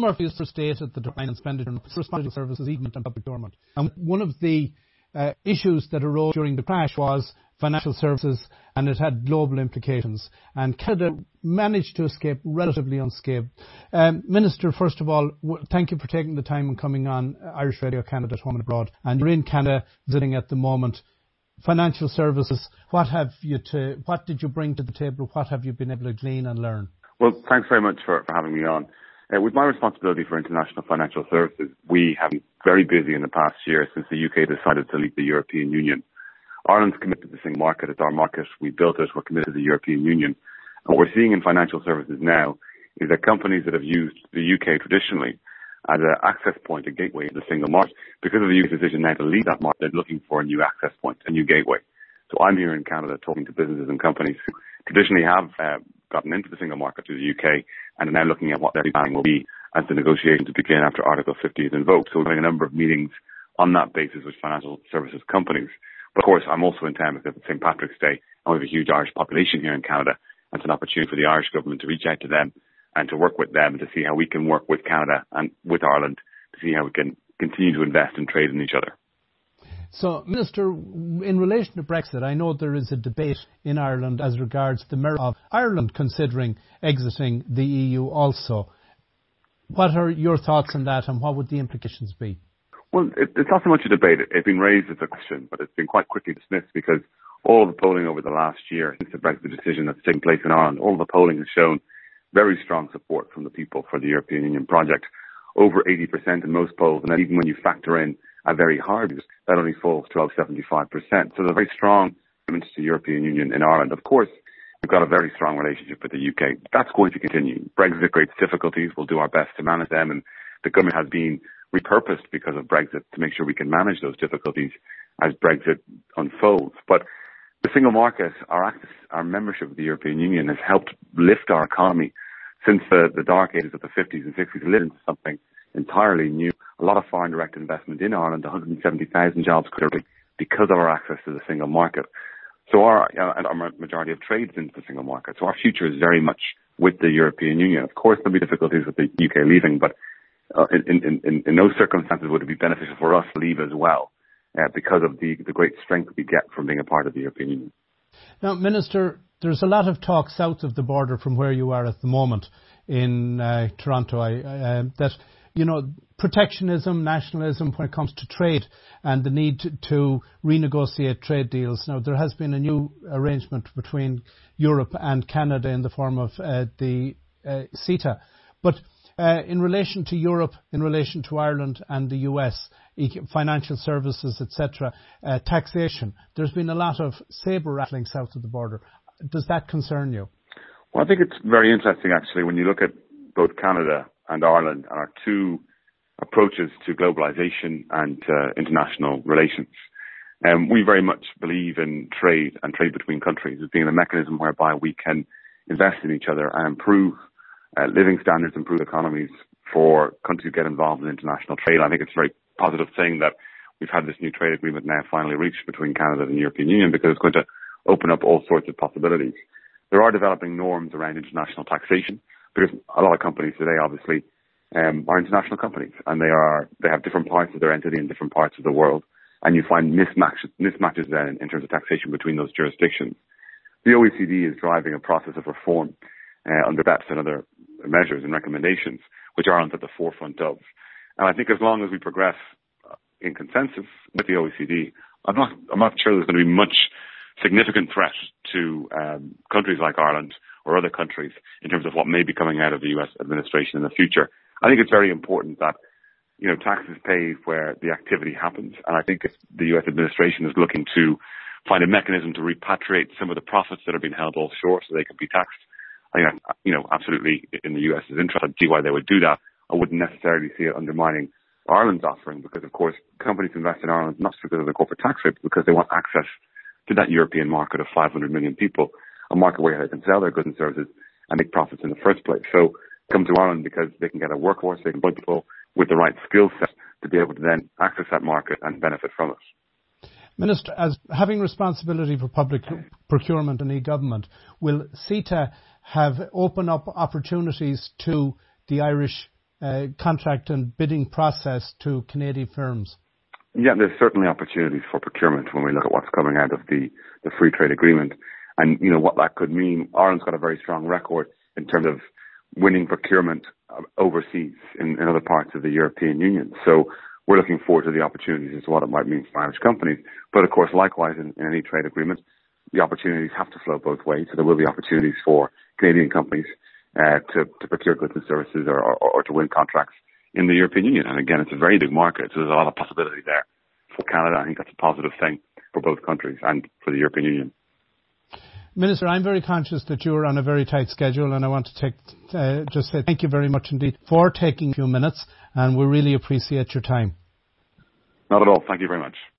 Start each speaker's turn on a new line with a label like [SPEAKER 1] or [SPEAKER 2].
[SPEAKER 1] Murphy has stated the decline in expenditure on responsible services, even and public procurement. And one of the uh, issues that arose during the crash was financial services and it had global implications. And Canada managed to escape relatively unscathed. Um, Minister, first of all, w- thank you for taking the time and coming on Irish Radio Canada at home and abroad. And you're in Canada visiting at the moment. Financial services, what have you to, what did you bring to the table? What have you been able to glean and learn?
[SPEAKER 2] Well, thanks very much for, for having me on. Uh, with my responsibility for international financial services, we have been very busy in the past year since the UK decided to leave the European Union. Ireland's committed to the single market. It's our market. We built it. We're committed to the European Union. And what we're seeing in financial services now is that companies that have used the UK traditionally as an access point, a gateway to the single market, because of the UK's decision now to leave that market, they're looking for a new access point, a new gateway. So I'm here in Canada talking to businesses and companies who traditionally have uh, gotten into the single market through the UK and are now looking at what their planning will be as the negotiations begin after Article 50 is invoked. So we're having a number of meetings on that basis with financial services companies. But of course, I'm also in town because it's St. Patrick's Day and we have a huge Irish population here in Canada. It's an opportunity for the Irish government to reach out to them and to work with them to see how we can work with Canada and with Ireland to see how we can continue to invest and trade in each other.
[SPEAKER 1] So, Minister, in relation to Brexit, I know there is a debate in Ireland as regards the merit of Ireland considering exiting the EU also. What are your thoughts on that and what would the implications be?
[SPEAKER 2] Well, it, it's not so much a debate. It's been raised as a question, but it's been quite quickly dismissed because all the polling over the last year since the Brexit decision that's taken place in Ireland, all the polling has shown very strong support from the people for the European Union project. Over 80% in most polls, and even when you factor in a very hard view, that only falls to about 75%. So there's very strong commitment to the European Union in Ireland. Of course, we've got a very strong relationship with the UK. That's going to continue. Brexit creates difficulties. We'll do our best to manage them, and the government has been repurposed because of Brexit to make sure we can manage those difficulties as Brexit unfolds. But the single market, our access, our membership of the European Union has helped lift our economy since the, the dark ages of the 50s and 60s, lit into something entirely new. A lot of foreign direct investment in Ireland, 170,000 jobs created because of our access to the single market. So our, uh, and our majority of trades into the single market. So our future is very much with the European Union. Of course, there'll be difficulties with the UK leaving, but uh, in, in, in, in those circumstances would it be beneficial for us to leave as well uh, because of the, the great strength we get from being a part of the European Union.
[SPEAKER 1] Now, Minister, there's a lot of talk south of the border from where you are at the moment in uh, Toronto I, uh, that you know protectionism, nationalism when it comes to trade and the need to, to, renegotiate trade deals. Now there has been a new arrangement between Europe and Canada in the form of uh, the uh, CETA, but uh, in relation to Europe, in relation to Ireland and the US, financial services, etc., uh, taxation, there's been a lot of sabre rattling south of the border. Does that concern you?
[SPEAKER 2] Well, I think it's very interesting actually when you look at both Canada and Ireland and our two approaches to globalization and uh, international relations. Um, we very much believe in trade and trade between countries as being a mechanism whereby we can invest in each other and improve uh, living standards, and improve economies for countries to get involved in international trade. I think it's a very positive thing that we've had this new trade agreement now finally reached between Canada and the European Union because it's going to open up all sorts of possibilities. There are developing norms around international taxation because a lot of companies today obviously um, are international companies and they are they have different parts of their entity in different parts of the world and you find mismatches mismatches then in terms of taxation between those jurisdictions. The OECD is driving a process of reform uh, under BEPS and other measures and recommendations, which Ireland's at the forefront of. And I think as long as we progress uh, in consensus with the OECD, I'm not, I'm not sure there's going to be much significant threat to um, countries like Ireland or other countries in terms of what may be coming out of the US administration in the future. I think it's very important that you know taxes paid where the activity happens, and I think if the US administration is looking to find a mechanism to repatriate some of the profits that are being held offshore so they can be taxed I think, you know, absolutely in the US's interest. I'd see why they would do that. I wouldn't necessarily see it undermining Ireland's offering because, of course, companies invest in Ireland not just because of the corporate tax rate, but because they want access to that European market of 500 million people, a market where they can sell their goods and services and make profits in the first place. So come to Ireland because they can get a workforce, they can employ people with the right skill set to be able to then access that market and benefit from it.
[SPEAKER 1] Minister, as having responsibility for public procurement and e-government, will CETA have opened up opportunities to the Irish uh, contract and bidding process to Canadian firms?
[SPEAKER 2] Yeah, there's certainly opportunities for procurement when we look at what's coming out of the, the free trade agreement. And, you know, what that could mean. Ireland's got a very strong record in terms of winning procurement uh, overseas in, in other parts of the European Union. So we're looking forward to the opportunities as to what it might mean for Irish companies. But of course, likewise, in, in any trade agreement, the opportunities have to flow both ways. So there will be opportunities for Canadian companies uh, to, to procure goods and services or, or, or to win contracts in the European Union. And again, it's a very big market, so there's a lot of possibility there for Canada. I think that's a positive thing for both countries and for the European Union.
[SPEAKER 1] Minister, I'm very conscious that you're on a very tight schedule, and I want to take, uh, just say thank you very much indeed for taking a few minutes, and we really appreciate your time.
[SPEAKER 2] Not at all. Thank you very much.